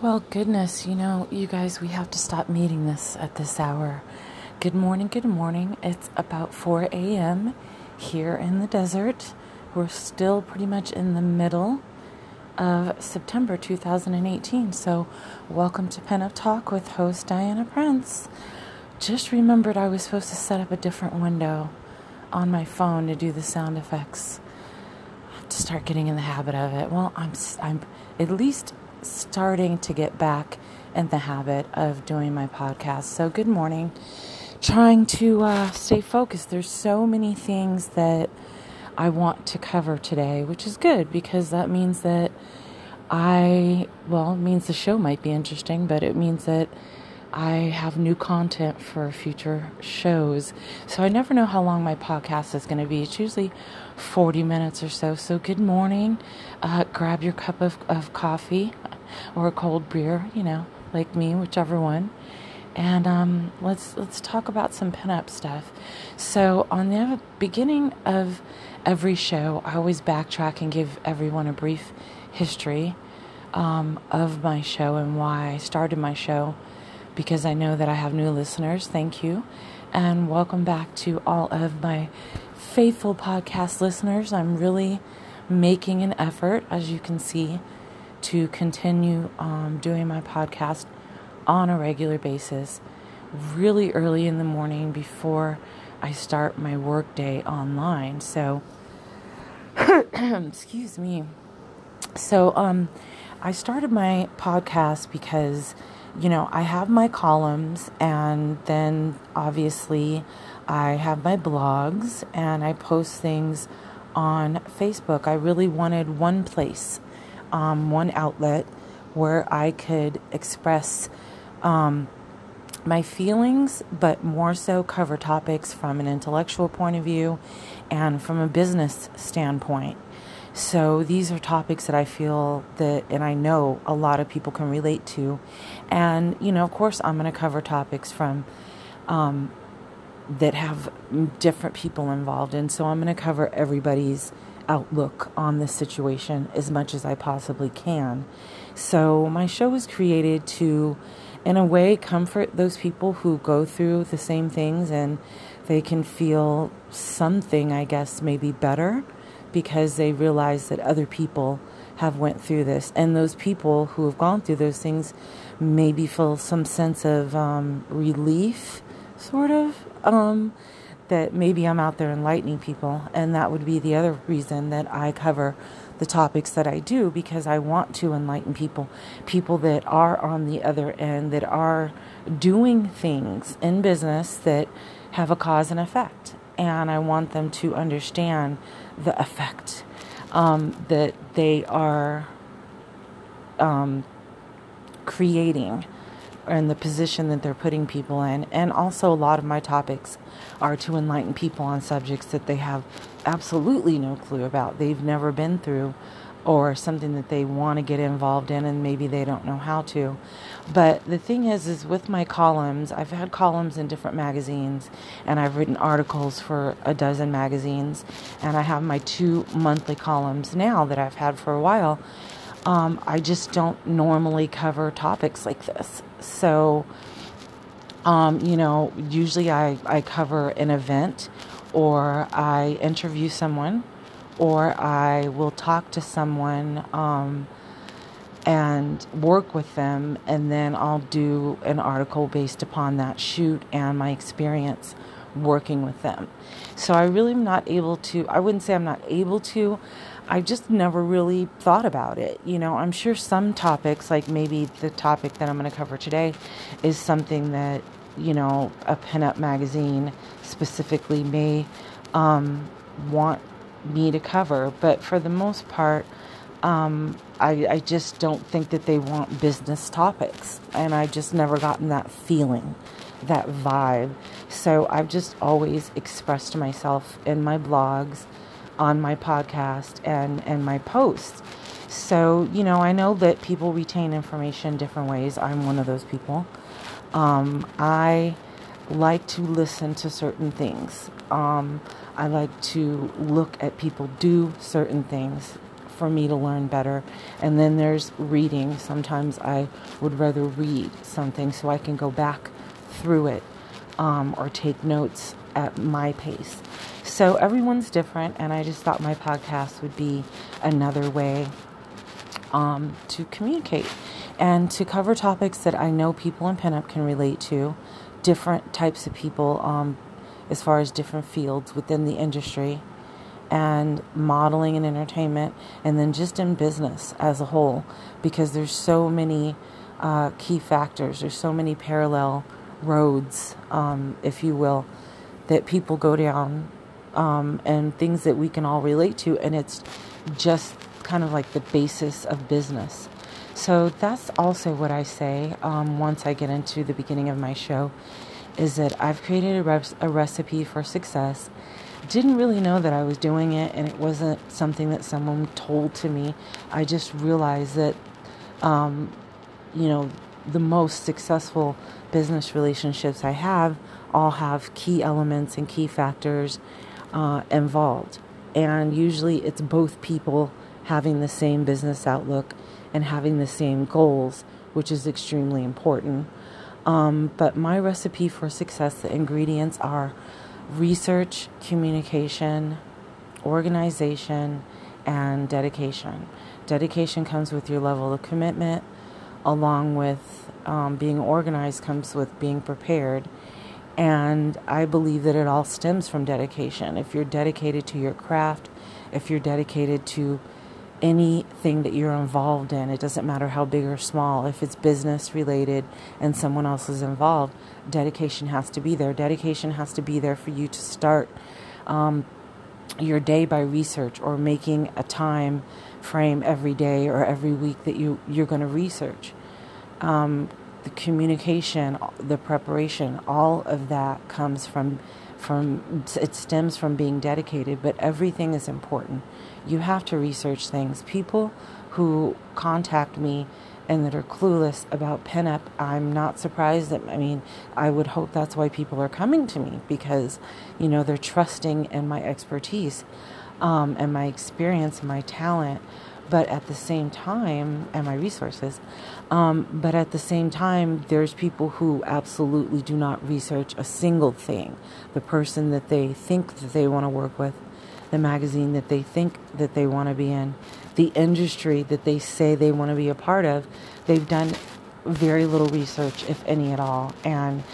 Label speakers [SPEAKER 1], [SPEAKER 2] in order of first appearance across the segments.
[SPEAKER 1] Well, goodness, you know, you guys, we have to stop meeting this at this hour. Good morning, good morning. It's about 4 a.m. here in the desert. We're still pretty much in the middle of September 2018. So, welcome to Pinup Talk with host Diana Prince. Just remembered I was supposed to set up a different window on my phone to do the sound effects. Have to start getting in the habit of it. Well, I'm I'm at least starting to get back in the habit of doing my podcast. So, good morning. Trying to uh, stay focused. There's so many things that I want to cover today, which is good because that means that I, well, it means the show might be interesting, but it means that I have new content for future shows. So I never know how long my podcast is going to be. It's usually 40 minutes or so. So good morning. Uh, grab your cup of, of coffee or a cold beer, you know, like me, whichever one. And um, let's let's talk about some pinup stuff. So on the beginning of every show, I always backtrack and give everyone a brief history um, of my show and why I started my show because I know that I have new listeners. Thank you. And welcome back to all of my faithful podcast listeners. I'm really making an effort, as you can see, to continue um, doing my podcast on a regular basis, really early in the morning before I start my workday online. So, excuse me. So, um, I started my podcast because you know, I have my columns, and then obviously I have my blogs, and I post things on Facebook. I really wanted one place, um, one outlet where I could express um, my feelings, but more so cover topics from an intellectual point of view and from a business standpoint. So these are topics that I feel that, and I know a lot of people can relate to. And, you know, of course, I'm going to cover topics from um, that have different people involved. And so I'm going to cover everybody's outlook on this situation as much as I possibly can. So my show was created to, in a way, comfort those people who go through the same things and they can feel something, I guess, maybe better because they realize that other people have went through this and those people who have gone through those things maybe feel some sense of um, relief sort of um, that maybe i'm out there enlightening people and that would be the other reason that i cover the topics that i do because i want to enlighten people people that are on the other end that are doing things in business that have a cause and effect and i want them to understand the effect um, that they are um, creating and the position that they're putting people in. And also, a lot of my topics are to enlighten people on subjects that they have absolutely no clue about, they've never been through, or something that they want to get involved in and maybe they don't know how to. But the thing is is with my columns, I've had columns in different magazines and I've written articles for a dozen magazines and I have my two monthly columns now that I've had for a while. Um, I just don't normally cover topics like this. So, um, you know, usually I, I cover an event or I interview someone or I will talk to someone um, and work with them, and then I'll do an article based upon that shoot and my experience working with them. So I really am not able to, I wouldn't say I'm not able to, I just never really thought about it. You know, I'm sure some topics, like maybe the topic that I'm going to cover today, is something that, you know, a pinup magazine specifically may um, want me to cover. But for the most part, um, I, I just don't think that they want business topics. And I just never gotten that feeling, that vibe. So I've just always expressed myself in my blogs, on my podcast, and, and my posts. So, you know, I know that people retain information different ways. I'm one of those people. Um, I like to listen to certain things. Um, I like to look at people do certain things for me to learn better. And then there's reading. Sometimes I would rather read something so I can go back through it um, or take notes at my pace. So everyone's different, and I just thought my podcast would be another way um, to communicate and to cover topics that I know people in pinup can relate to, different types of people, um, as far as different fields within the industry, and modeling and entertainment, and then just in business as a whole, because there's so many uh, key factors, there's so many parallel roads, um, if you will, that people go down, um, and things that we can all relate to, and it's just kind of like the basis of business. So that's also what I say um, once I get into the beginning of my show is that I've created a, a recipe for success. Didn't really know that I was doing it, and it wasn't something that someone told to me. I just realized that, um, you know, the most successful business relationships I have all have key elements and key factors uh, involved. And usually it's both people having the same business outlook and having the same goals, which is extremely important. Um, but my recipe for success, the ingredients are research, communication, organization, and dedication. Dedication comes with your level of commitment, along with um, being organized, comes with being prepared. And I believe that it all stems from dedication. If you're dedicated to your craft, if you're dedicated to anything that you're involved in, it doesn't matter how big or small, if it's business related and someone else is involved, dedication has to be there. Dedication has to be there for you to start um, your day by research or making a time frame every day or every week that you, you're going to research. Um, the communication, the preparation, all of that comes from from it stems from being dedicated, but everything is important you have to research things. People who contact me and that are clueless about pinup, I'm not surprised that, I mean, I would hope that's why people are coming to me because, you know, they're trusting in my expertise um, and my experience and my talent. But at the same time, and my resources, um, but at the same time, there's people who absolutely do not research a single thing. The person that they think that they want to work with the magazine that they think that they want to be in, the industry that they say they want to be a part of, they've done very little research, if any at all. And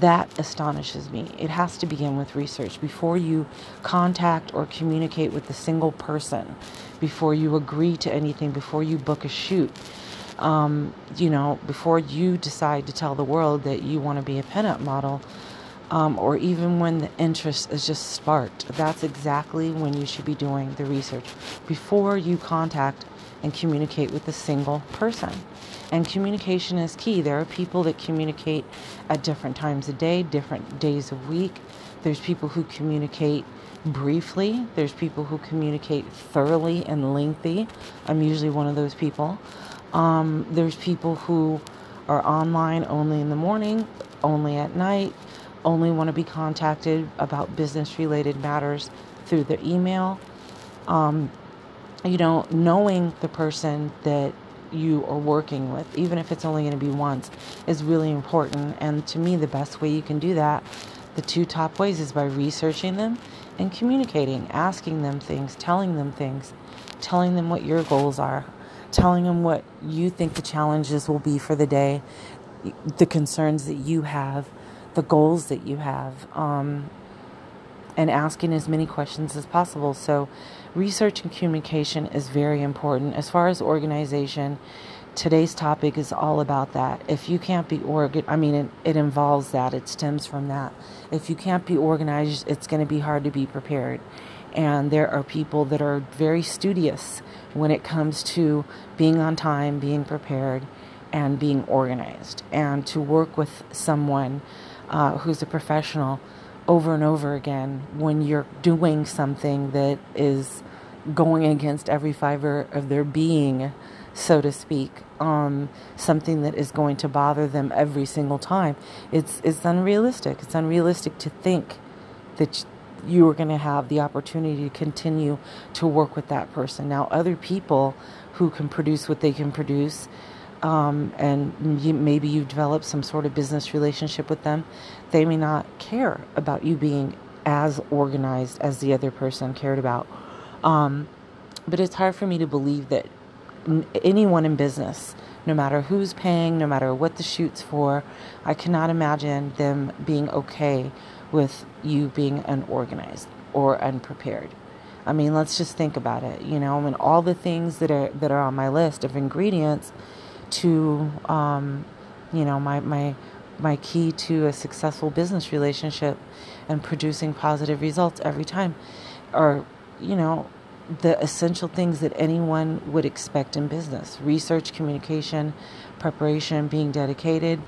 [SPEAKER 1] that astonishes me. It has to begin with research before you contact or communicate with a single person, before you agree to anything, before you book a shoot. Um, you know, before you decide to tell the world that you want to be a pinup model, um, or even when the interest is just sparked. That's exactly when you should be doing the research before you contact and communicate with a single person. And communication is key. There are people that communicate at different times of day, different days of week. There's people who communicate briefly. There's people who communicate thoroughly and lengthy. I'm usually one of those people. Um, there's people who are online only in the morning, only at night only want to be contacted about business related matters through the email. Um, you know, knowing the person that you are working with, even if it's only going to be once, is really important. And to me, the best way you can do that, the two top ways, is by researching them and communicating, asking them things, telling them things, telling them what your goals are, telling them what you think the challenges will be for the day, the concerns that you have the goals that you have um, and asking as many questions as possible. So, research and communication is very important. As far as organization, today's topic is all about that. If you can't be organ, I mean, it, it involves that. It stems from that. If you can't be organized, it's going to be hard to be prepared. And there are people that are very studious when it comes to being on time, being prepared, and being organized. And to work with someone uh, who's a professional over and over again when you're doing something that is going against every fiber of their being, so to speak, um, something that is going to bother them every single time. It's it's unrealistic. It's unrealistic to think that you are going to have the opportunity to continue to work with that person. Now, other people who can produce what they can produce, um, and you, maybe you've developed some sort of business relationship with them, they may not care about you being as organized as the other person cared about. Um, but it's hard for me to believe that anyone in business, no matter who's paying, no matter what the shoot's for, I cannot imagine them being okay with you being unorganized or unprepared. I mean, let's just think about it. You know, I mean, all the things that are that are on my list of ingredients to, um, you know, my my my key to a successful business relationship and producing positive results every time are, you know, the essential things that anyone would expect in business. Research, communication, preparation, being dedicated.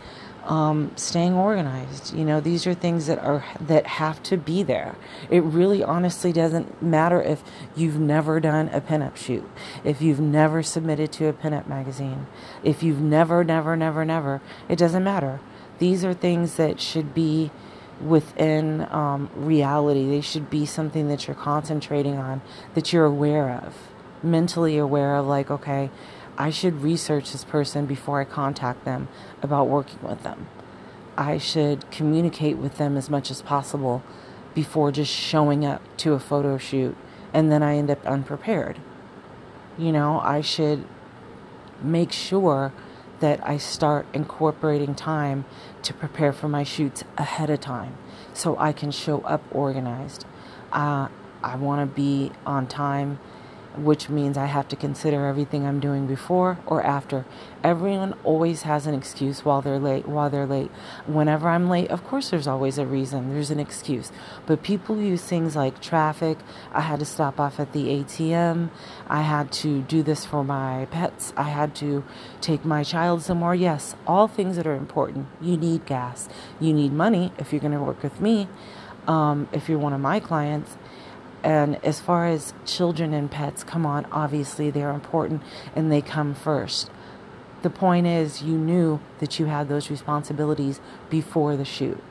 [SPEAKER 1] Um, staying organized. You know these are things that are that have to be there. It really honestly doesn't matter if you've never done a pinup shoot if you've never submitted to a pinup magazine if you've never never never never it doesn't matter. These are things that should be within um, reality. They should be something that you're concentrating on, that you're aware of, mentally aware of, like, okay, I should research this person before I contact them about working with them. I should communicate with them as much as possible before just showing up to a photo shoot and then I end up unprepared. You know, I should make sure that I start incorporating time to prepare for my shoots ahead of time so I can show up organized. Uh, I want to be on time which means I have to consider everything I'm doing before or after. Everyone always has an excuse while they're late. While they're late, whenever I'm late, of course there's always a reason. There's an excuse. But people use things like traffic. I had to stop off at the ATM. I had to do this for my pets. I had to take my child somewhere. Yes, all things that are important. You need gas. You need money if you're going to work with me. Um, if you're one of my clients and as far as children and pets, come on, obviously they're important and they come first. The point is, you knew that you had those responsibilities before the shoot.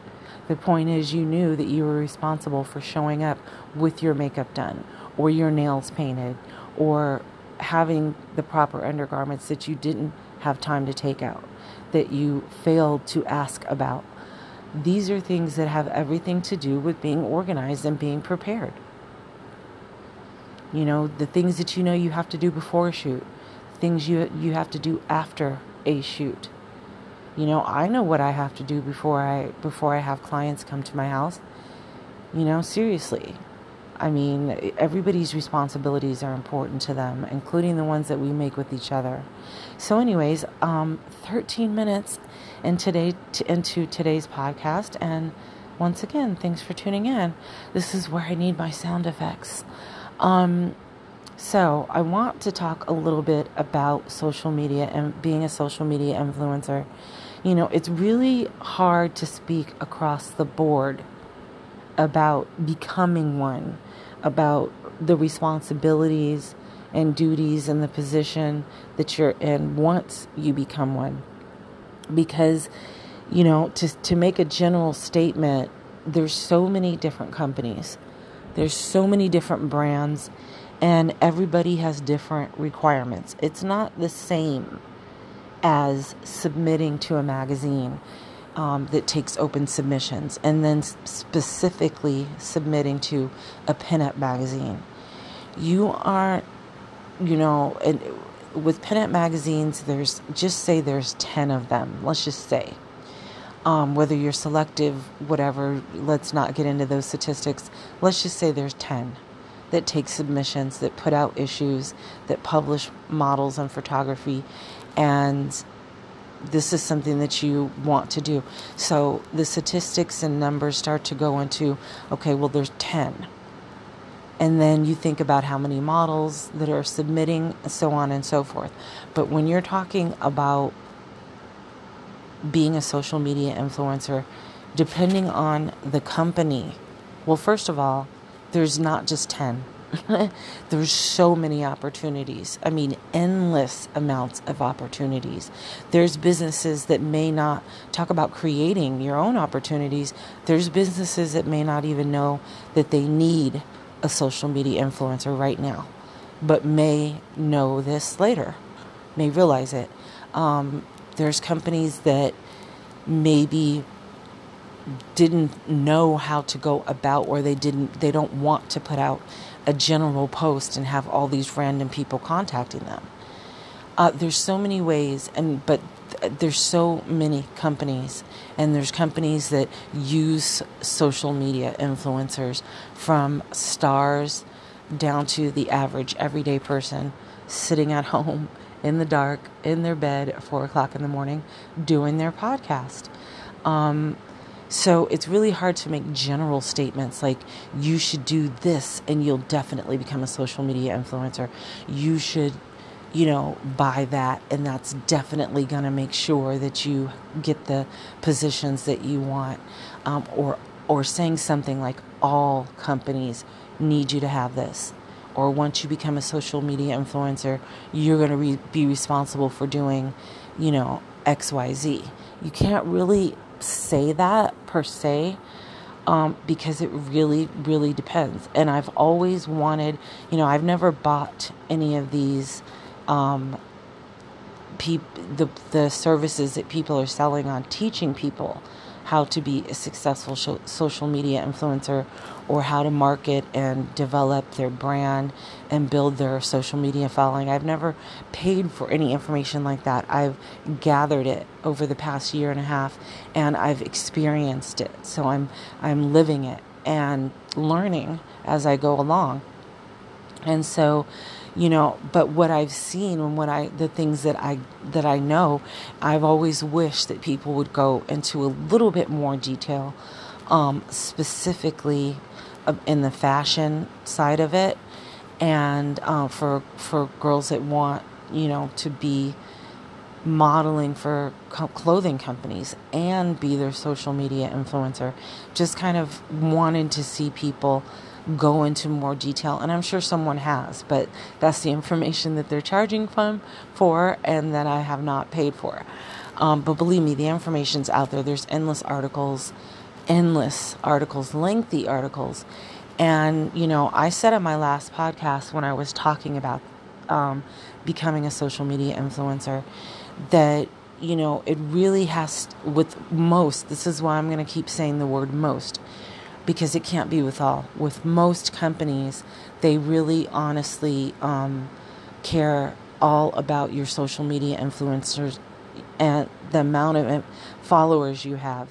[SPEAKER 1] The point is, you knew that you were responsible for showing up with your makeup done, or your nails painted, or having the proper undergarments that you didn't have time to take out, that you failed to ask about. These are things that have everything to do with being organized and being prepared. You know, the things that you know you have to do before a shoot, things you you have to do after a shoot. You know, I know what I have to do before I before I have clients come to my house. You know, seriously. I mean, everybody's responsibilities are important to them, including the ones that we make with each other. So, anyways, um, 13 minutes in today to, into today's podcast, and once again, thanks for tuning in. This is where I need my sound effects. Um, so, I want to talk a little bit about social media and being a social media influencer. You know, it's really hard to speak across the board about becoming one, about the responsibilities and duties and the position that you're in once you become one. Because, you know, to, to make a general statement, there's so many different companies there's so many different brands, and everybody has different requirements. It's not the same as submitting to a magazine um, that takes open submissions and then specifically submitting to a pinup magazine. You aren't, you know, and with pinup magazines, there's just say there's 10 of them, let's just say um, whether you're selective, whatever, let's not get into those statistics. Let's just say there's 10 that take submissions, that put out issues, that publish models on photography, and this is something that you want to do. So the statistics and numbers start to go into okay, well, there's 10. And then you think about how many models that are submitting, so on and so forth. But when you're talking about being a social media influencer, depending on the company, well, first of all, there's not just 10. There's so many opportunities. I mean, endless amounts of opportunities. There's businesses that may not talk about creating your own opportunities. There's businesses that may not even know that they need a social media influencer right now, but may know this later, may realize it. Um, there's companies that maybe didn't know how to go about or they didn't they don't want to put out a general post and have all these random people contacting them. Uh, there's so many ways and but there's so many companies and there's companies that use social media influencers from stars down to the average everyday person sitting at home in the dark in their bed at four o'clock in the morning doing their podcast um, so it's really hard to make general statements like you should do this and you'll definitely become a social media influencer. You should, you know, buy that and that's definitely going to make sure that you get the positions that you want. Um, or or saying something like all companies need you to have this or once you become a social media influencer you're going to re- be responsible for doing you know xyz you can't really say that per se um, because it really, really depends. And I've always wanted, you know, I've never bought any of these um, peop- the the services that people are selling on teaching people how to be a successful social media influencer or how to market and develop their brand and build their social media following. I've never paid for any information like that. I've gathered it over the past year and a half and I've experienced it. So I'm I'm living it and learning as I go along. And so you know but what i've seen and what i the things that i that i know i've always wished that people would go into a little bit more detail um, specifically in the fashion side of it. And uh, for for girls that want you know to be modeling for co- clothing companies and be their social media influencer just kind of wanted to see people go into more detail. And i'm sure someone has but that's the information that they're charging from for and that i have not paid for. Um, but believe me the information's out there. There's endless articles endless articles lengthy articles and you know i said on my last podcast when i was talking about um, becoming a social media influencer that you know it really has with most this is why i'm going to keep saying the word most because it can't be with all. With most companies, they really honestly um, care all about your social media influencers and the amount of followers you have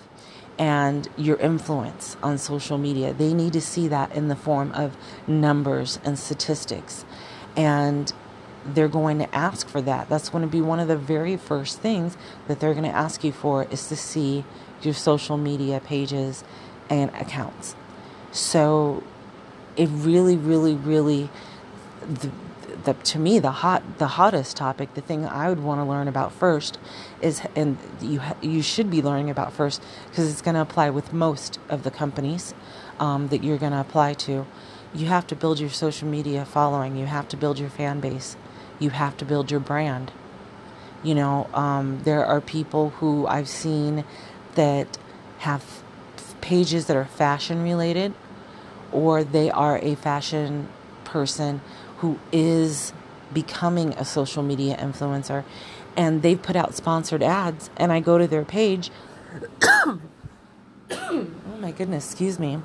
[SPEAKER 1] and your influence on social media. They need to see that in the form of numbers and statistics. And they're going to ask for that. That's going to be one of the very first things that they're going to ask you for is to see your social media pages and accounts. So it really, really, really, the, the, to me, the hot, the hottest topic, the thing I would want to learn about first is, and you you should be learning about first because it's going to apply with most of the companies um, that you're going to apply to. You have to build your social media following. You have to build your fan base. You have to build your brand. You know, um, there are people who I've seen that have pages that are fashion related or they are a fashion person who is becoming a social media influencer and they've put out sponsored ads and I go to their page. Oh my goodness excuse me.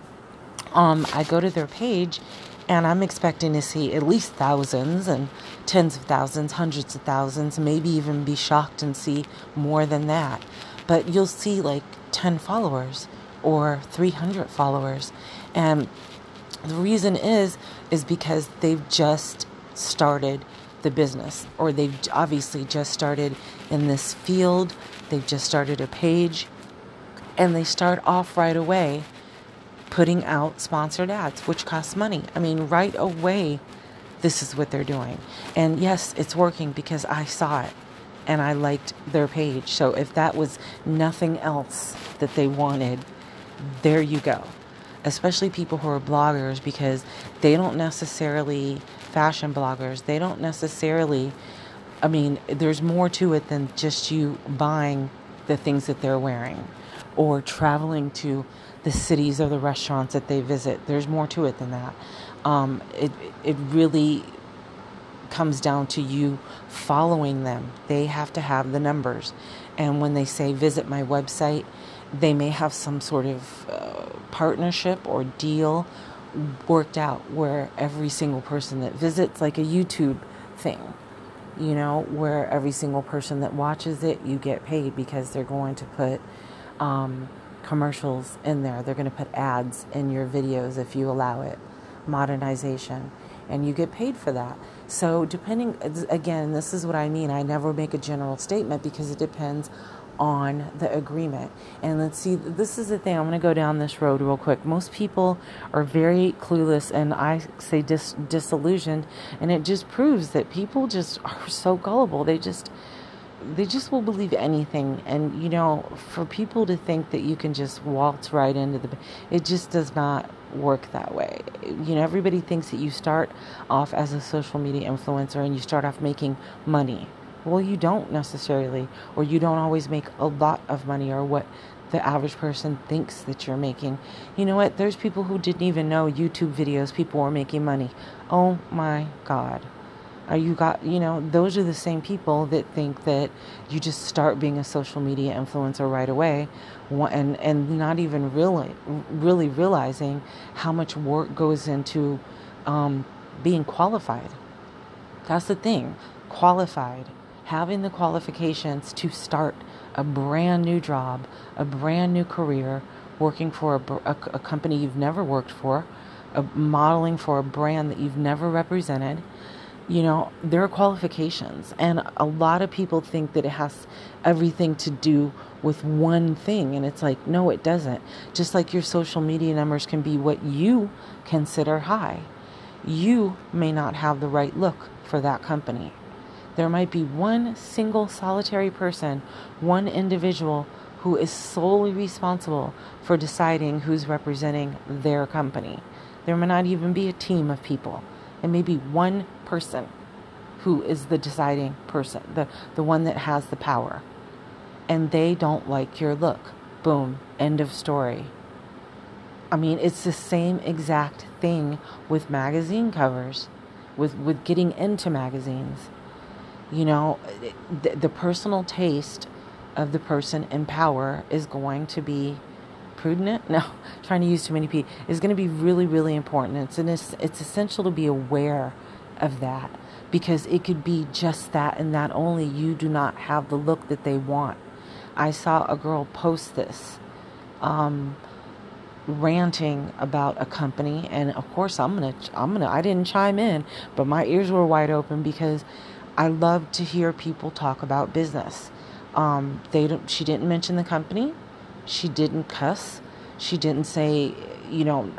[SPEAKER 1] Um, I go to their page and I'm expecting to see at least thousands and tens of thousands hundreds of thousands maybe even be shocked and see more than that. But you'll see like 10 followers or 300 followers. And the reason is is because they've just started the business or they've obviously just started in this field. They've just started a page and they start off right away putting out sponsored ads which costs money. I mean, right away this is what they're doing. And yes, it's working because I saw it and I liked their page. So if that was nothing else that they wanted, there you go. Especially people who are bloggers, because they don't necessarily, fashion bloggers, they don't necessarily, I mean, there's more to it than just you buying the things that they're wearing or traveling to the cities or the restaurants that they visit. There's more to it than that. Um, it, it really comes down to you following them. They have to have the numbers. And when they say visit my website, they may have some sort of uh, partnership or deal worked out where every single person that visits, like a YouTube thing, you know, where every single person that watches it, you get paid because they're going to put um, commercials in there. They're going to put ads in your videos if you allow it. Modernization. And you get paid for that. So, depending, again, this is what I mean. I never make a general statement because it depends on the agreement. And let's see, this is the thing. I'm going to go down this road real quick. Most people are very clueless and I say dis- disillusioned, and it just proves that people just are so gullible. They just they just will believe anything and you know for people to think that you can just waltz right into the it just does not work that way you know everybody thinks that you start off as a social media influencer and you start off making money well, you don't necessarily, or you don't always make a lot of money, or what the average person thinks that you're making. You know what? There's people who didn't even know YouTube videos, people were making money. Oh my God. Are you got, you know, those are the same people that think that you just start being a social media influencer right away and, and not even really, really realizing how much work goes into um, being qualified. That's the thing, qualified having the qualifications to start a brand new job, a brand new career, working for a, a, a company you've never worked for, a, modeling for a brand that you've never represented. You know, there are qualifications, and a lot of people think that it has everything to do with one thing, and it's like, no, it doesn't. Just like your social media numbers can be what you consider high, you may not have the right look for that company there might be one single solitary person, one individual who is solely responsible for deciding who's representing their company. There may not even be a team of people. It may be one person who is the deciding person, the, the one that has the power. And they don't like your look. Boom. End of story. I mean, it's the same exact thing with magazine covers, with, with getting into magazines. You know, the, the personal taste of the person in power is going to be prudent. No, trying to use too many P is going to be really, really important. It's it's, it's essential to be aware of that because it could be just that and that only. You do not have the look that they want. I saw a girl post this. Um, ranting about a company and of course I'm to I'm to I didn't chime in but my ears were wide open because I love to hear people talk about business. Um, they don't, she didn't mention the company. She didn't cuss. She didn't say, you know,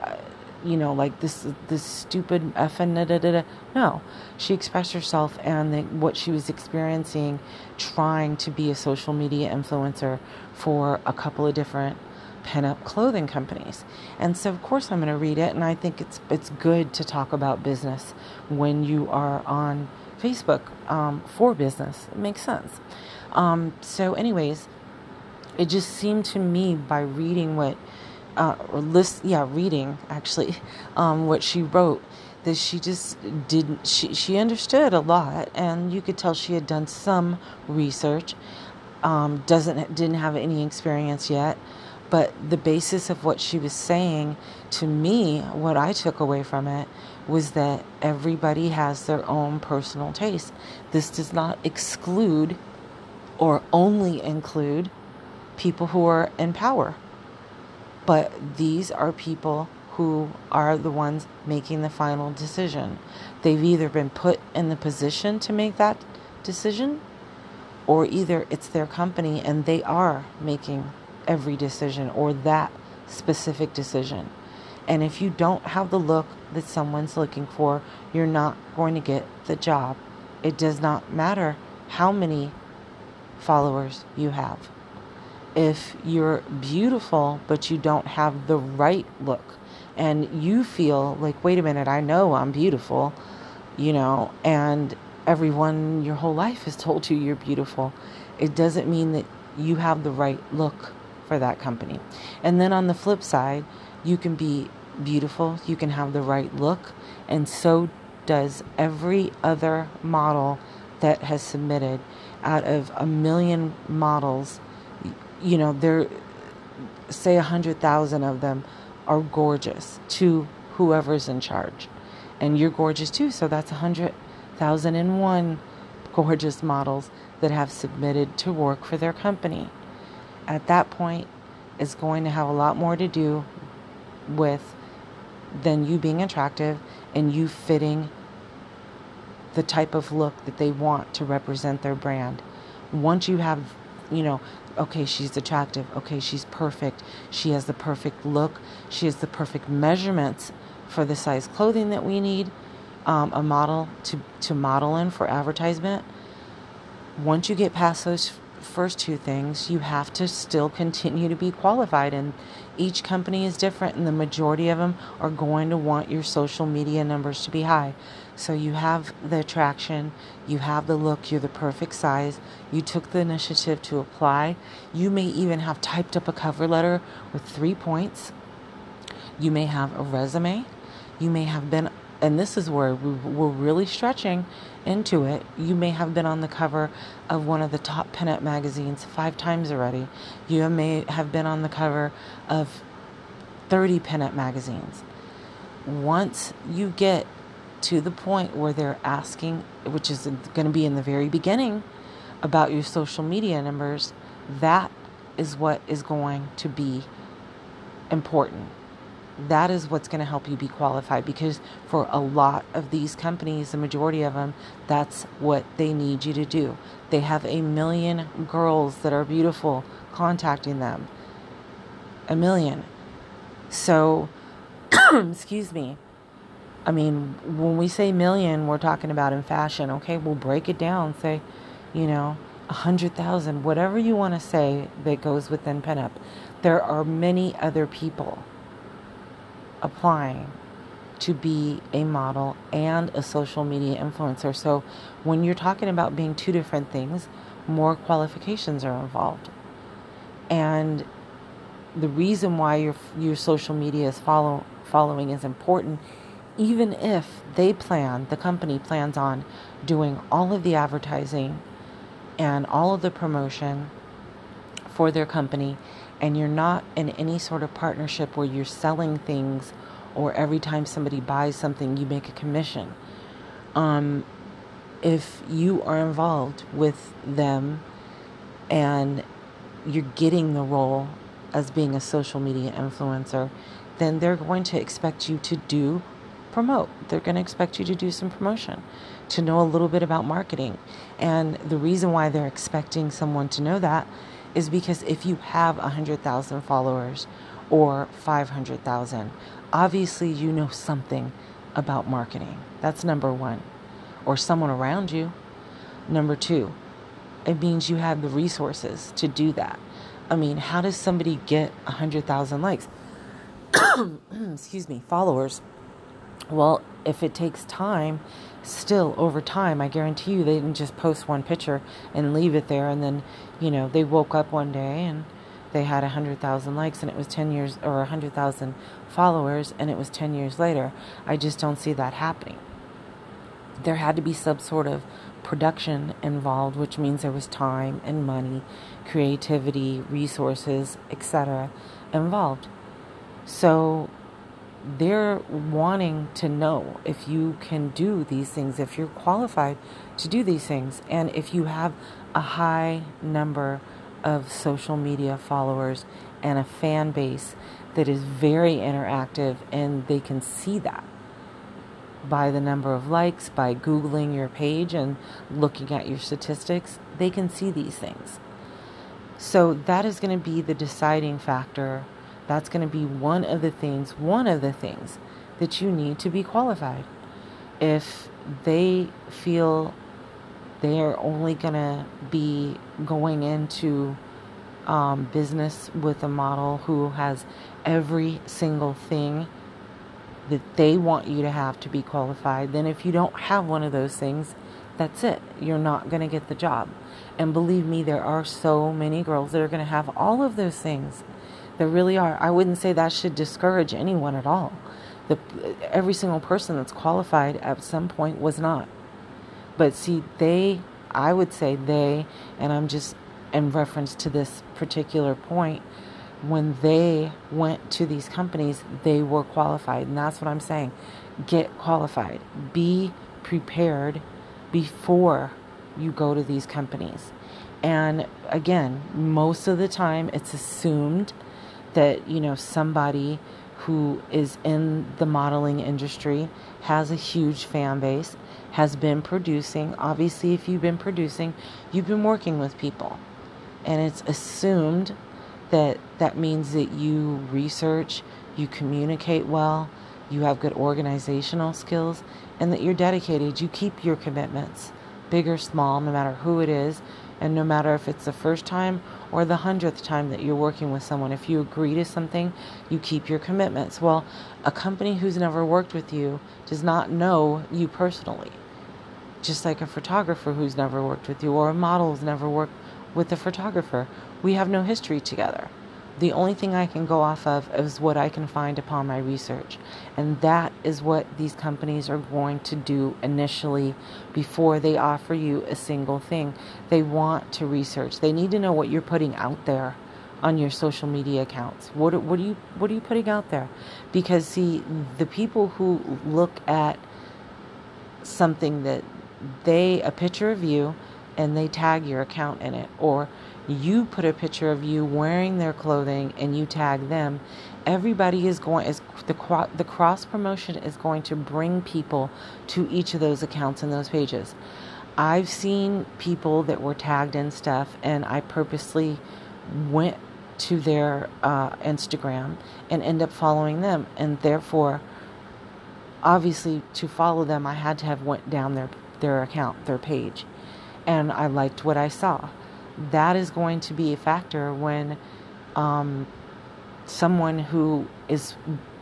[SPEAKER 1] you know, like this this stupid effing da da da. No, she expressed herself and the, what she was experiencing, trying to be a social media influencer for a couple of different pin-up clothing companies. And so of course I'm going to read it and I think it's it's good to talk about business when you are on Facebook um, for business. It makes sense. Um, so, anyways, it just seemed to me by reading what, uh, or list, yeah, reading actually, um, what she wrote, that she just didn't, she, she understood a lot, and you could tell she had done some research. Um, doesn't didn't have any experience yet, but the basis of what she was saying to me, what I took away from it was that everybody has their own personal taste. This does not exclude or only include people who are in power. But these are people who are the ones making the final decision. They've either been put in the position to make that decision, or either it's their company and they are making every decision or that specific decision. And if you don't have the look that someone's looking for, you're not going to get the job. It does not matter how many followers you have. If you're beautiful but you don't have the right look, and you feel like, wait a minute, I know I'm beautiful, you know, and everyone your whole life has told you you're beautiful, it doesn't mean that you have the right look for that company. And then on the flip side, you can be beautiful, you can have the right look, and so does every other model that has submitted out of a million models. You know, there, say a hundred thousand of them are gorgeous to whoever's in charge. And you're gorgeous too, so that's a hundred thousand and one gorgeous models that have submitted to work for their company. At that point, it's going to have a lot more to do with than you being attractive and you fitting the type of look that they want to represent their brand. Once you have, you know, okay, she's attractive, okay, she's perfect, she has the perfect look, she has the perfect measurements for the size clothing that we need, um, a model to, to model in for advertisement. Once you get past those first two things, you have to still continue to be qualified. And each company is different, and the majority of them are going to want your social media numbers to be high. So you have the attraction, you have the look, you're the perfect size, you took the initiative to apply. You may even have typed up a cover letter with three points. You may have a resume. You may have been and this is where we're really stretching into it. You may have been on the cover of one of the top pinup magazines five times already. You may have been on the cover of 30 pinup magazines. Once you get to the point where they're asking, which is going to be in the very beginning, about your social media numbers, that is what is going to be important that is what's going to help you be qualified because for a lot of these companies, the majority of them, that's what they need you to do. They have a million girls that are beautiful contacting them. A million. So, excuse me. I mean, when we say million, we're talking about in fashion. Okay, we'll break it down. Say, you know, a hundred thousand, whatever you want to say that goes within pinup. There are many other people applying to be a model and a social media influencer. So when you're talking about being two different things, more qualifications are involved. And the reason why your your social media is follow, following is important even if they plan, the company plans on doing all of the advertising and all of the promotion for their company and you're not in any sort of partnership where you're selling things or every time somebody buys something you make a commission. Um, if you are involved with them and you're getting the role as being a social media influencer then they're going to expect you to do promote. They're going to expect you to do some promotion to know a little bit about marketing. And the reason why they're expecting someone to know that is because if you have 100,000 followers or 500,000, obviously you know something about marketing. That's number one. Or someone around you. Number two, it means you have the resources to do that. I mean, how does somebody get 100,000 likes? Excuse me, followers. Well, if it takes time, still over time, I guarantee you they didn't just post one picture and leave it there and then, you know, they woke up one day and they had 100,000 likes and it was 10 years or 100,000 followers and it was 10 years later. I just don't see that happening. There had to be some sort of production involved, which means there was time and money, creativity, resources, etc. involved. So they're wanting to know if you can do these things, if you're qualified to do these things, and if you have a high number of social media followers and a fan base that is very interactive, and they can see that by the number of likes, by Googling your page and looking at your statistics, they can see these things. So that is going to be the deciding factor that's going to be one of the things, one of the things that you need to be qualified. If they feel they are only going to be going into um, business with a model who has every single thing that they want you to have to be qualified, then if you don't have one of those things, that's it. You're not going to get the job. And believe me, there are so many girls that are going to have all of those things. There really are. I wouldn't say that should discourage anyone at all. The, every single person that's qualified at some point was not. But see, they, I would say they, and I'm just in reference to this particular point, when they went to these companies, they were qualified. And that's what I'm saying. Get qualified. Be prepared before you go to these companies. And again, most of the time it's assumed that, you know, somebody who is in the modeling industry has a huge fan base, has been producing. Obviously, if you've been producing, you've been working with people. And it's assumed that that means that you research, you communicate well, you have good organizational skills, and that you're dedicated. You keep your commitments, big or small, no matter who it is, and no matter if it's the first time or the hundredth time that you're working with someone. If you agree to something, you keep your commitments. Well, a company who's never worked with you does not know you personally. Just like a photographer who's never worked with you, or a model who's never worked with a photographer. We have no history together. The only thing I can go off of is what I can find upon my research. And that is what these companies are going to do initially before they offer you a single thing. They want to research. They need to know what you're putting out there on your social media accounts. What what are you what are you putting out there? Because see, the people who look at something that they a picture of you and they tag your account in it. Or you put a picture of you wearing their clothing and you tag them, everybody is going is the the cross promotion is going to bring people to each of those accounts and those pages. I've seen people that were tagged in stuff, and I purposely went to their uh, Instagram and end up following them, and therefore, obviously, to follow them, I had to have went down their their account, their page, and I liked what I saw that is going to be a factor when um, someone who is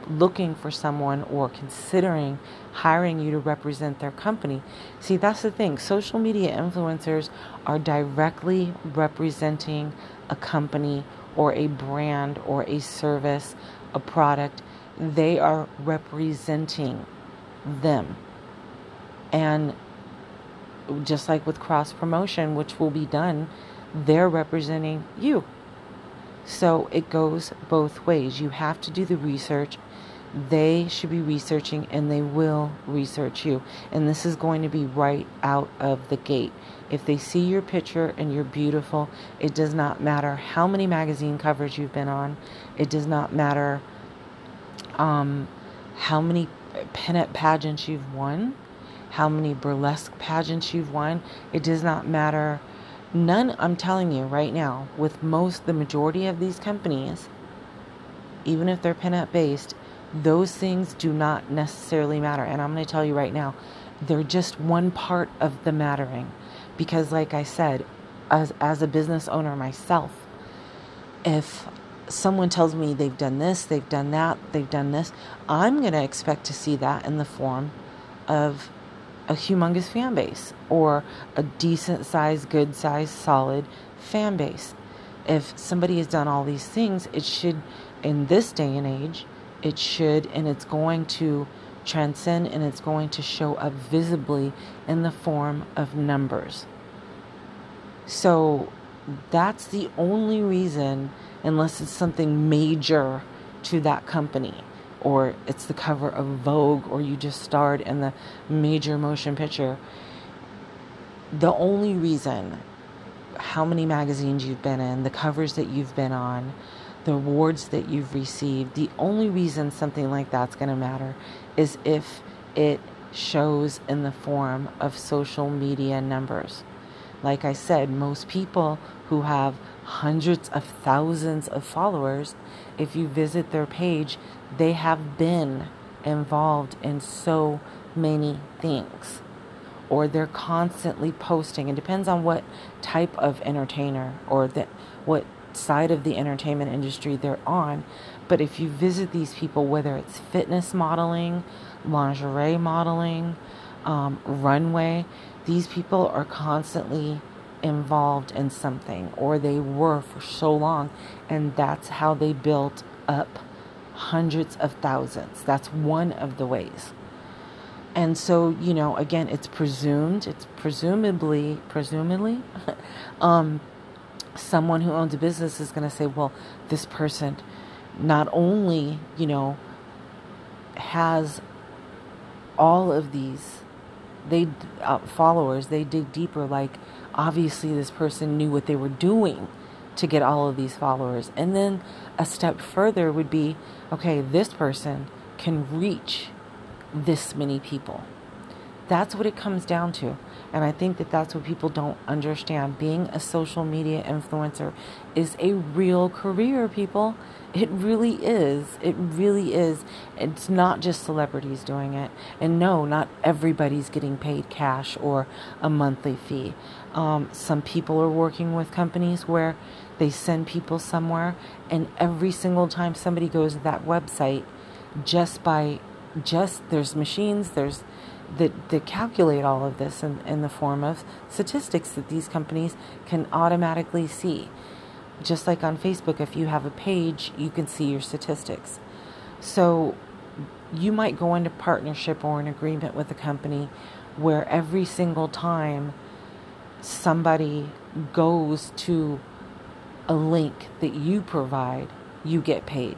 [SPEAKER 1] looking for someone or considering hiring you to represent their company. See, that's the thing. Social media influencers are directly representing a company or a brand or a service, a product. They are representing them. And just like with cross promotion, which will be done they're representing you. So it goes both ways. You have to do the research. They should be researching and they will research you. And this is going to be right out of the gate. If they see your picture and you're beautiful, it does not matter how many magazine covers you've been on. It does not matter um, how many pinup pageants you've won, how many burlesque pageants you've won. It does not matter None, I'm telling you right now, with most, the majority of these companies, even if they're pinup based, those things do not necessarily matter. And I'm going to tell you right now, they're just one part of the mattering. Because, like I said, as, as a business owner myself, if someone tells me they've done this, they've done that, they've done this, I'm going to expect to see that in the form of a humongous fan base or a decent sized, good sized, solid fan base. If somebody has done all these things, it should, in this day and age, it should, and it's going to transcend and it's going to show up visibly in the form of numbers. So that's the only reason, unless it's something major to that company or it's the cover of Vogue, or you just starred in the major motion picture. The only reason how many magazines you've been in, the covers that you've been on, the awards that you've received, the only reason something like that's going to matter is if it shows in the form of social media numbers. Like I said, most people who have hundreds of thousands of followers, if you visit their page, they have been involved in so many things. Or they're constantly posting. It depends on what type of entertainer or the, what side of the entertainment industry they're on. But if you visit these people, whether it's fitness modeling, lingerie modeling, um, runway, these people are constantly involved in something, or they were for so long, and that's how they built up hundreds of thousands. That's one of the ways. And so, you know, again, it's presumed, it's presumably, presumably, um, someone who owns a business is going to say, well, this person not only, you know, has all of these they uh, followers they dig deeper like obviously this person knew what they were doing to get all of these followers and then a step further would be okay this person can reach this many people that's what it comes down to and I think that that's what people don't understand. Being a social media influencer is a real career, people. It really is. It really is. It's not just celebrities doing it. And no, not everybody's getting paid cash or a monthly fee. Um, some people are working with companies where they send people somewhere, and every single time somebody goes to that website, just by just there's machines, there's that, that calculate all of this in, in the form of statistics that these companies can automatically see. Just like on Facebook, if you have a page, you can see your statistics. So you might go into partnership or an agreement with a company where every single time somebody goes to a link that you provide, you get paid.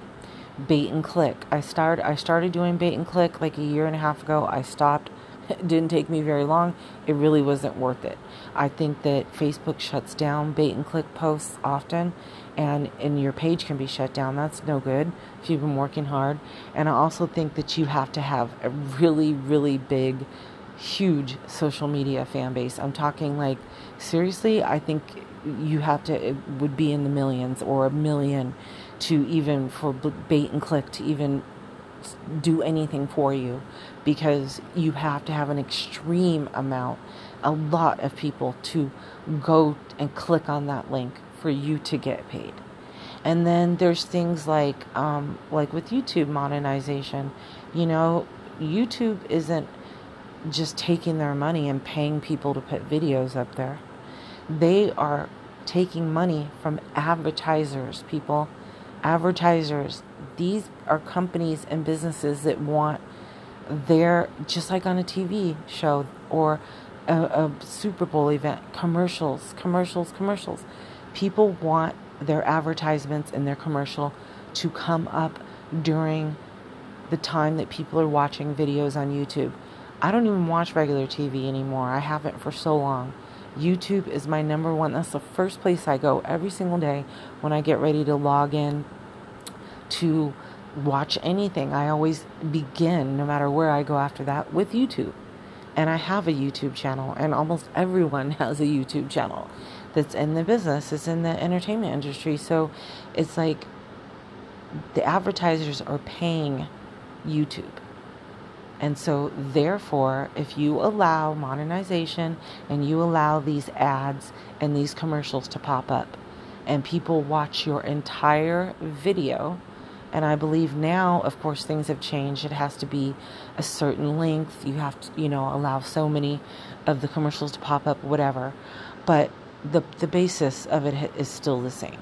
[SPEAKER 1] Bait and click. I started I started doing bait and click like a year and a half ago. I stopped it didn't take me very long. It really wasn't worth it. I think that Facebook shuts down bait and click posts often, and and your page can be shut down. That's no good if you've been working hard. And I also think that you have to have a really really big, huge social media fan base. I'm talking like seriously. I think you have to it would be in the millions or a million to even for bait and click to even do anything for you because you have to have an extreme amount, a lot of people to go and click on that link for you to get paid. And then there's things like, um, like with YouTube monetization, you know, YouTube isn't just taking their money and paying people to put videos up there. They are taking money from advertisers, people. Advertisers. These are companies and businesses that want they're just like on a TV show or a, a, Super Bowl event, commercials, commercials, commercials. People want their advertisements and their commercial to come up during the time that people are watching videos on YouTube. I don't even watch regular TV anymore. I haven't for so long. YouTube is my number one. That's the first place I go every single day when I get ready to log in to watch anything. I always begin, no matter where I go after that, with YouTube. And I have a YouTube channel, and almost everyone has a YouTube channel that's in the business, it's in the entertainment industry. So it's like the advertisers are paying YouTube. And so, therefore, if you allow monetization and you allow these ads and these commercials to pop up, and people watch your entire video, and I believe now, of course, things have changed. It has to be a certain length. You have to, you know, allow so many of the commercials to pop up, whatever. But the the basis of it is still the same.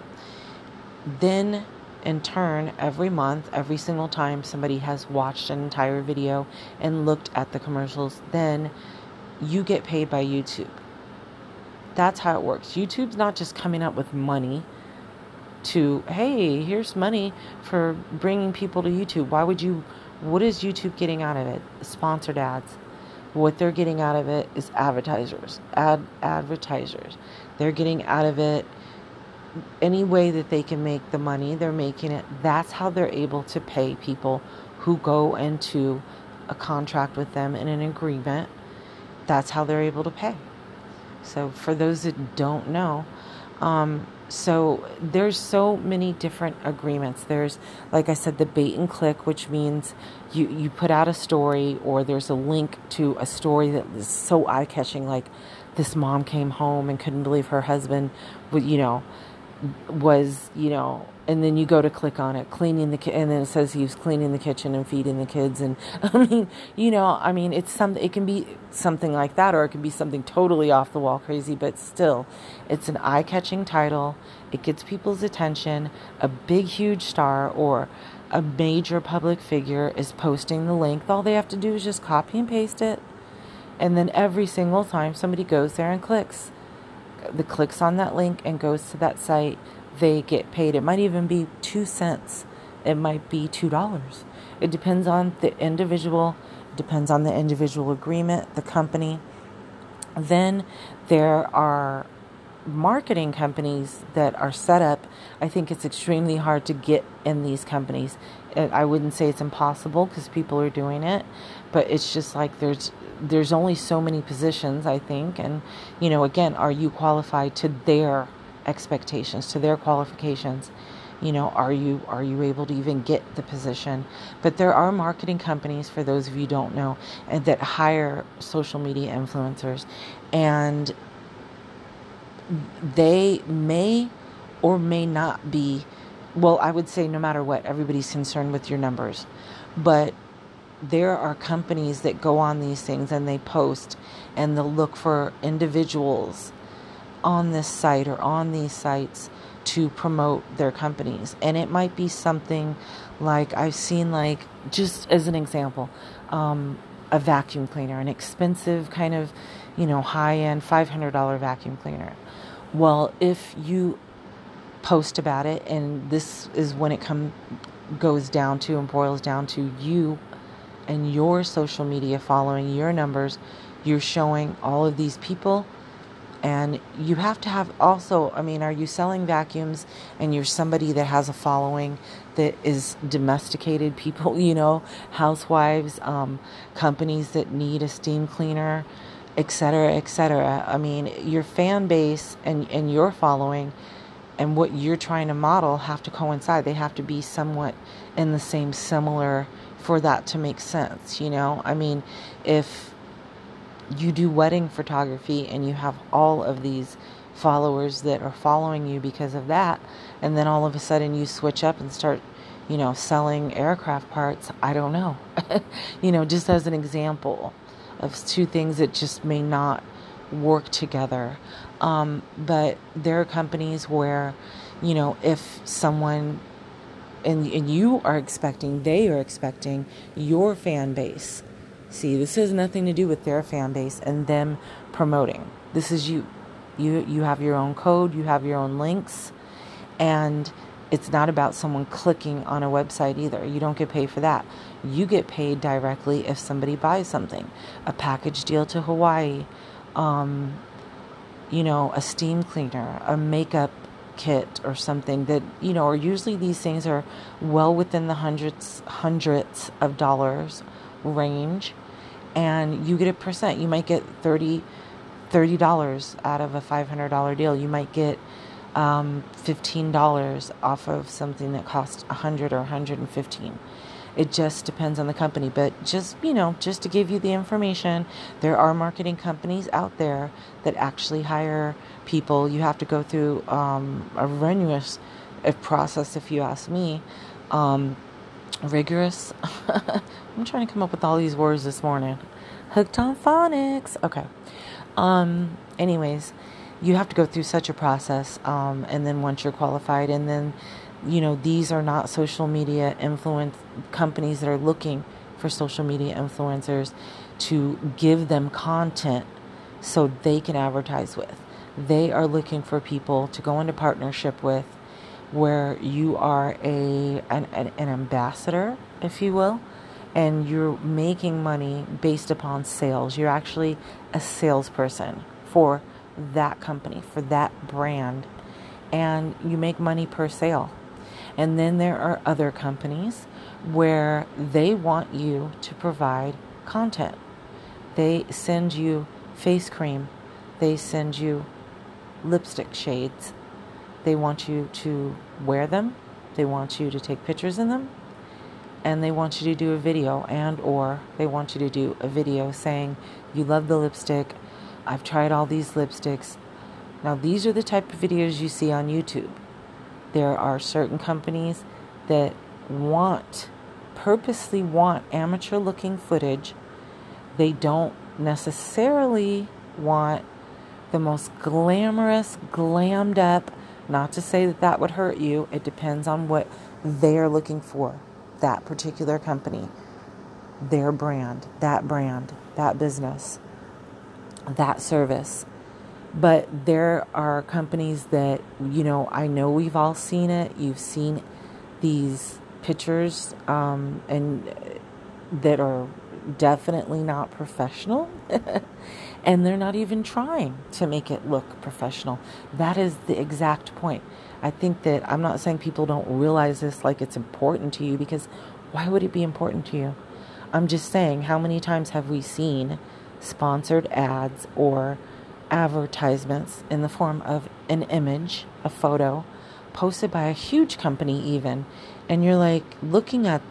[SPEAKER 1] Then, in turn, every month, every single time somebody has watched an entire video and looked at the commercials, then you get paid by YouTube. That's how it works. YouTube's not just coming up with money to hey here's money for bringing people to youtube why would you what is youtube getting out of it sponsored ads what they're getting out of it is advertisers ad advertisers they're getting out of it any way that they can make the money they're making it that's how they're able to pay people who go into a contract with them in an agreement. That's how they're able to pay. So for those that don't know um, so there's so many different agreements. There's like i said the bait and click which means you you put out a story or there's a link to a story that is so eye-catching like this mom came home and couldn't believe her husband would you know was, you know, and then you go to click on it, cleaning the ki- and then it says he was cleaning the kitchen and feeding the kids, and I mean, you know, I mean, it's some, it can be something like that, or it can be something totally off the wall crazy, but still, it's an eye catching title. It gets people's attention. A big, huge star or a major public figure is posting the link. All they have to do is just copy and paste it, and then every single time somebody goes there and clicks, the clicks on that link and goes to that site they get paid. It might even be two cents. It might be two dollars. It depends on the individual, depends on the individual agreement, the company. Then there are marketing companies that are set up. I think it's extremely hard to get in these companies. I wouldn't say it's impossible because people are doing it, but it's just like there's there's only so many positions I think and you know again are you qualified to their expectations, to their qualifications. You know, are you are you able to even get the position? But there are marketing companies, for those of you don't know, and that hire social media influencers, and they may or may not be. Well, I would say no matter what, everybody's concerned with your numbers, but there are companies that go on these things and they post and they'll look for individuals on this site or on these sites to promote their companies. And it might be something like I've seen, like, just as an example, um, a vacuum cleaner, an expensive kind of, you know, high end $500 vacuum cleaner. Well, if you post about it, and this is when it come goes down to and boils down to you and your social media following, your numbers, you're showing all of these people. And you have to have also i mean are you selling vacuums and you're somebody that has a following that is domesticated people you know housewives um, companies that need a steam cleaner etc etc i mean your fan base and, and your following and what you're trying to model have to coincide. They have to be somewhat in the same similar for that to make sense you know? I mean if you do wedding photography and you have all of these followers that are following you because of that and then all of a sudden you switch up and start you know selling aircraft parts i don't know. You know just as an example of two things that just may not work together um, but there are companies where you know if someone and, and you are expecting they are expecting your fan base See, this has nothing to do with their fan base and them promoting. This is you. You you have your own code, you have your own links, and it's not about someone clicking on a website either. You don't get paid for that. You get paid directly if somebody buys something, a package deal to Hawaii, um, you know, a steam cleaner, a makeup kit or something that you know or usually these things are well within the hundreds hundreds of dollars range and you get a percent. You might get 30 $30 out of a $500 deal. You might get um, $15 off of something that costs 100 or 115 it just depends on the company but just you know just to give you the information there are marketing companies out there that actually hire people you have to go through um, a rigorous process if you ask me um, rigorous. I'm trying to come up with all these words this morning. Hooked on phonics. Okay. Um. Anyways, you have to go through such a process. Um. And then once you're qualified, and then, you know, these are not social media influence companies that are looking for social media influencers to give them content so they can advertise with. They are looking for people to go into partnership with where you are a an, an, an ambassador, if you will, and you're making money based upon sales. You're actually a salesperson for that company, for that brand, and you make money per sale. And then there are other companies where they want you to provide content. They send you face cream, they send you lipstick shades, they want you to wear them, they want you to take pictures in them, and they want you to do a video and or they want you to do a video saying you love the lipstick. I've tried all these lipsticks. Now these are the type of videos you see on YouTube. There are certain companies that want, purposely want amateur looking footage. They don't necessarily want the most glamorous, glammed up. Not to say that that would hurt you, it depends on what they're looking for, that particular company, their brand, that brand, that business, that service. But there are companies that, you know, I know we've all seen it. You've seen these pictures um, and that are definitely not professional. and they're not even trying to make it look professional. That is the exact point. I think that I'm not saying people don't realize this like it's important to you because why would it be important to you? I'm just saying, how many times have we seen sponsored ads or advertisements in the form of an image, a photo, posted by a huge company, even, and you're like looking at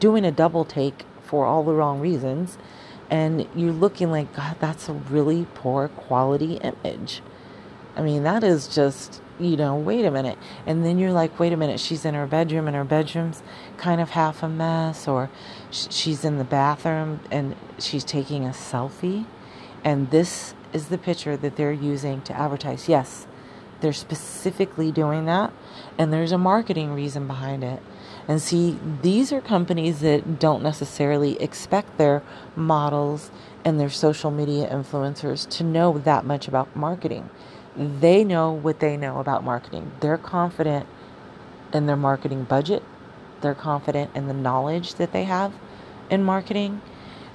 [SPEAKER 1] doing a double take for all the wrong reasons and you're looking like, God, that's a really poor quality image. I mean, that is just, you know, wait a minute. And then you're like, wait a minute, she's in her bedroom and her bedroom's kind of half a mess, or she's in the bathroom and she's taking a selfie. And this is the picture that they're using to advertise. Yes, they're specifically doing that, and there's a marketing reason behind it. And see, these are companies that don't necessarily expect their models and their social media influencers to know that much about marketing. They know what they know about marketing. They're confident in their marketing budget, they're confident in the knowledge that they have in marketing.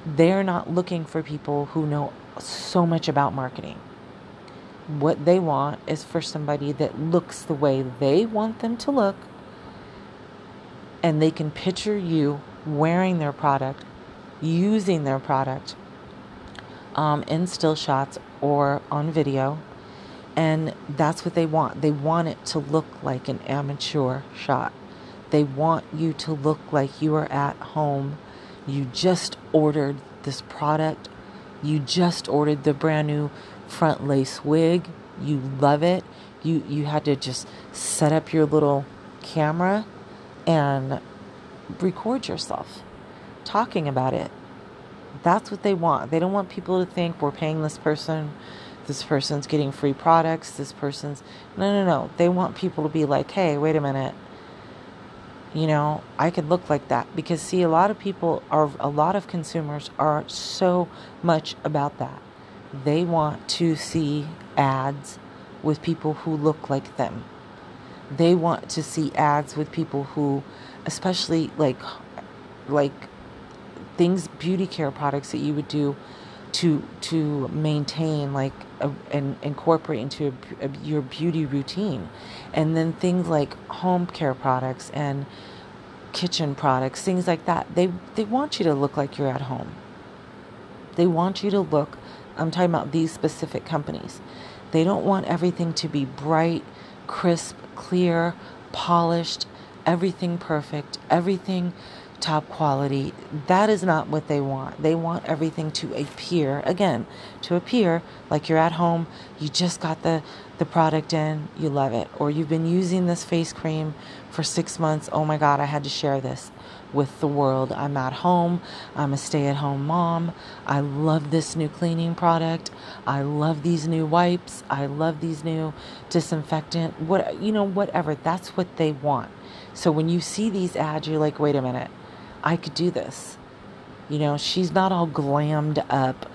[SPEAKER 1] They're not looking for people who know so much about marketing. What they want is for somebody that looks the way they want them to look and they can picture you wearing their product, using their product um, in still shots or on video. And that's what they want. They want it to look like an amateur shot. They want you to look like you are at home. You just ordered this product. You just ordered the brand new front lace wig. You love it. You you had to just set up your little camera and record yourself talking about it. That's what they want. They don't want people to think we're paying this person, this person's getting free products, this person's. No, no, no. They want people to be like, hey, wait a minute. You know, I could look like that. Because, see, a lot of people are, a lot of consumers are so much about that. They want to see ads with people who look like them. They want to see ads with people who, especially like, like things, beauty care products that you would do to to maintain like a, and incorporate into a, a, your beauty routine. And then things like home care products and kitchen products things like that they they want you to look like you're at home. They want you to look i'm talking about these specific companies. They don't want everything to be bright crisp clear, polished, everything perfect, everything top quality. That is not what they want. They want everything to appear, again, to appear like you're at home, you just got the, the product in, you love it. Or you've been using this face cream for six months. Oh my God, I had to share this with the world. I'm at home. I'm a stay at home mom. I love this new cleaning product. I love these new wipes. I love these new disinfectant. What you know, whatever. That's what they want. So when you see these ads, you're like, wait a minute, I could do this. You know, she's not all glammed up,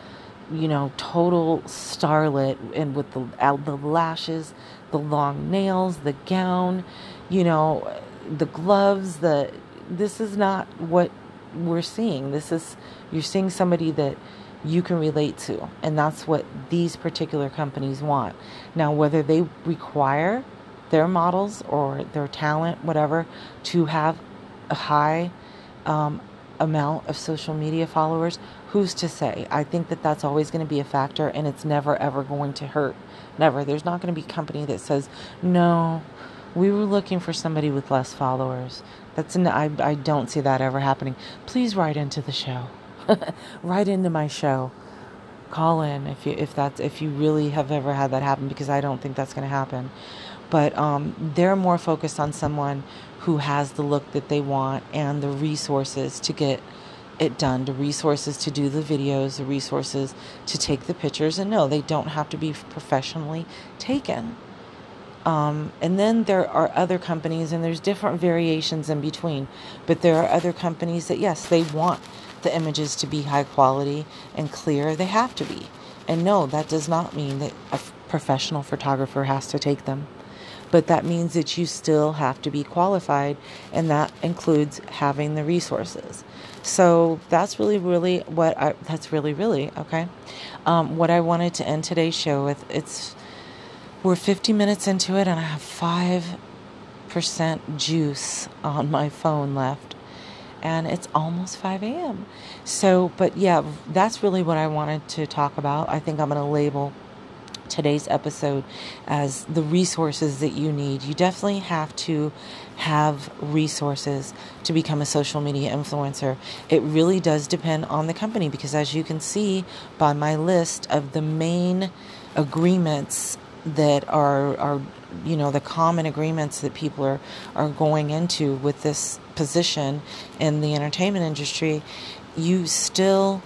[SPEAKER 1] you know, total starlet and with the uh, the lashes, the long nails, the gown, you know, the gloves, the this is not what we're seeing. This is you're seeing somebody that you can relate to, and that's what these particular companies want. Now, whether they require their models or their talent, whatever, to have a high um, amount of social media followers, who's to say? I think that that's always going to be a factor, and it's never ever going to hurt. Never. There's not going to be company that says no we were looking for somebody with less followers. That's an, I, I don't see that ever happening. Please write into the show. write into my show. Call in if you if that's if you really have ever had that happen because I don't think that's going to happen. But um, they're more focused on someone who has the look that they want and the resources to get it done, the resources to do the videos, the resources to take the pictures. And no, they don't have to be professionally taken. Um, and then there are other companies, and there's different variations in between. But there are other companies that, yes, they want the images to be high quality and clear. They have to be. And no, that does not mean that a professional photographer has to take them. But that means that you still have to be qualified, and that includes having the resources. So that's really, really what I, that's really, really, okay. Um, what I wanted to end today's show with, it's, we're 50 minutes into it, and I have 5% juice on my phone left and it's almost 5 a.m. So, but yeah, that's really what I wanted to talk about. I think I'm going to label today's episode as the resources that you need. You definitely have to have resources to become a social media influencer. It really does depend on the company because, as you can see by my list of the main agreements that are are you know the common agreements that people are are going into with this position in the entertainment industry you still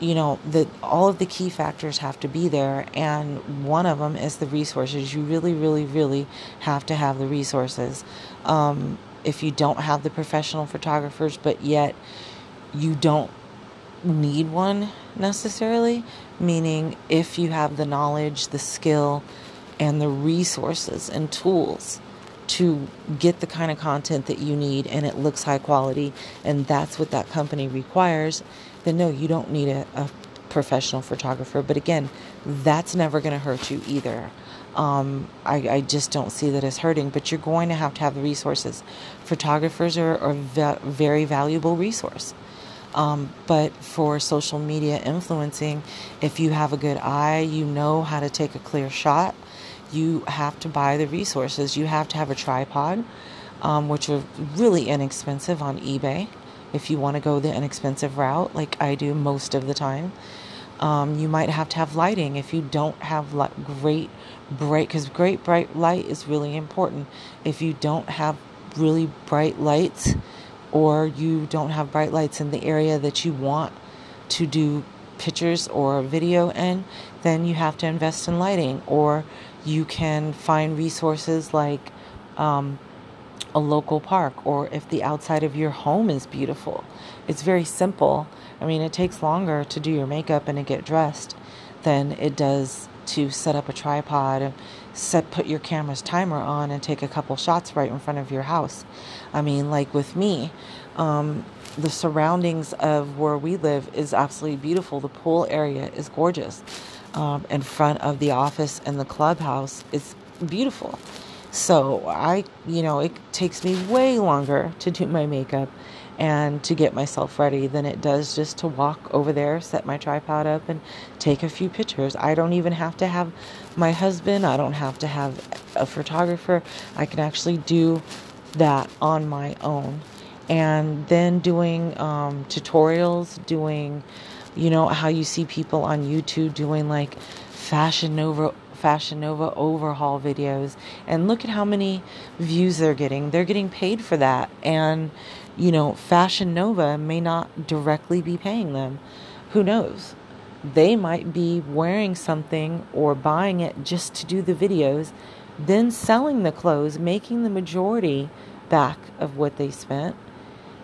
[SPEAKER 1] you know that all of the key factors have to be there and one of them is the resources. You really really really have to have the resources. Um, if you don't have the professional photographers but yet you don't need one necessarily meaning if you have the knowledge the skill and the resources and tools to get the kind of content that you need and it looks high quality and that's what that company requires, then no, you don't need a, a professional photographer. But again, that's never going to hurt you either. Um, I, I, just don't see that as hurting, but you're going to have to have the resources. Photographers are, a very valuable resource. Um, but for social media influencing, if you have a good eye, you know how to take a clear shot you have to buy the resources. You have to have a tripod, um, which are really inexpensive on eBay if you want to go the inexpensive route, like I do most of the time. Um, you might have to have lighting if you don't have li- great bright, because great bright light is really important. If you don't have really bright lights, or you don't have bright lights in the area that you want to do pictures or video in, then you have to invest in lighting or you can find resources like um, a local park, or if the outside of your home is beautiful. It's very simple. I mean, it takes longer to do your makeup and to get dressed than it does to set up a tripod and set put your camera's timer on and take a couple shots right in front of your house. I mean, like with me, um, the surroundings of where we live is absolutely beautiful. The pool area is gorgeous um, in front of the office and the clubhouse is beautiful. So I, you know, it takes me way longer to do my makeup and to get myself ready than it does just to walk over there, set my tripod up, and take a few pictures. I don't even have to have my husband, I don't have to have a photographer. I can actually do that on my own. And then doing um, tutorials, doing you know how you see people on YouTube doing like fashion nova fashion nova overhaul videos and look at how many views they're getting. They're getting paid for that and you know fashion nova may not directly be paying them. Who knows? They might be wearing something or buying it just to do the videos then selling the clothes making the majority back of what they spent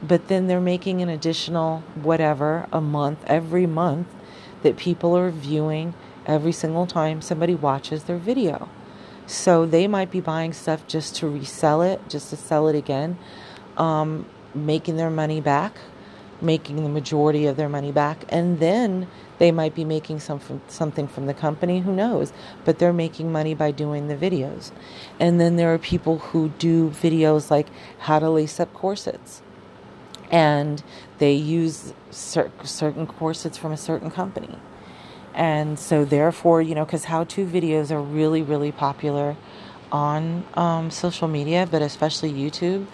[SPEAKER 1] but then they're making an additional whatever a month every month that people are viewing every single time somebody watches their video. So they might be buying stuff just to resell it, just to sell it again, um, making their money back, making the majority of their money back, and then they might be making some from, something from the company, who knows? But they're making money by doing the videos. And then there are people who do videos like how to lace up corsets and they use cer- certain corsets from a certain company. And so, therefore, you know, because how to videos are really, really popular on um, social media, but especially YouTube.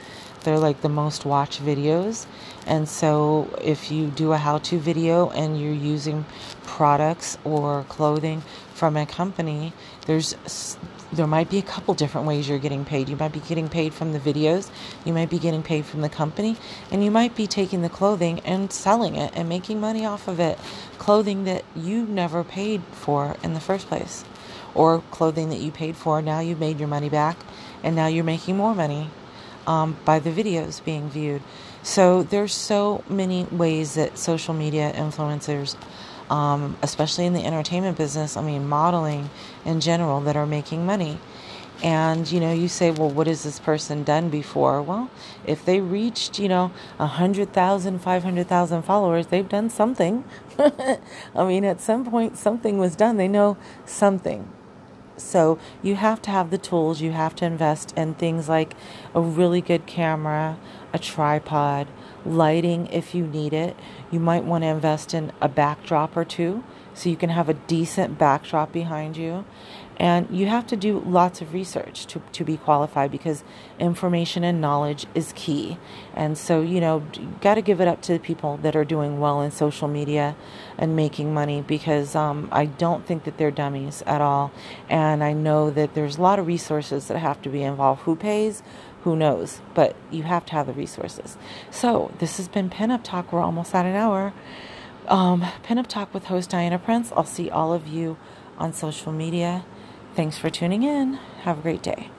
[SPEAKER 1] They're like the most watched videos. And so, if you do a how to video and you're using products or clothing from a company, there's there might be a couple different ways you're getting paid. You might be getting paid from the videos, you might be getting paid from the company, and you might be taking the clothing and selling it and making money off of it. Clothing that you never paid for in the first place, or clothing that you paid for, now you've made your money back, and now you're making more money um, by the videos being viewed. So there's so many ways that social media influencers um, especially in the entertainment business, I mean, modeling in general, that are making money. And, you know, you say, well, what has this person done before? Well, if they reached, you know, 100,000, 500,000 followers, they've done something. I mean, at some point, something was done. They know something. So you have to have the tools, you have to invest in things like a really good camera, a tripod, lighting if you need it. You might want to invest in a backdrop or two so you can have a decent backdrop behind you. And you have to do lots of research to, to be qualified because information and knowledge is key. And so, you know, got to give it up to the people that are doing well in social media and making money because um, I don't think that they're dummies at all. And I know that there's a lot of resources that have to be involved. Who pays? Who knows? But you have to have the resources. So, this has been Pinup Talk. We're almost at an hour. Um, Pinup Talk with host Diana Prince. I'll see all of you on social media. Thanks for tuning in. Have a great day.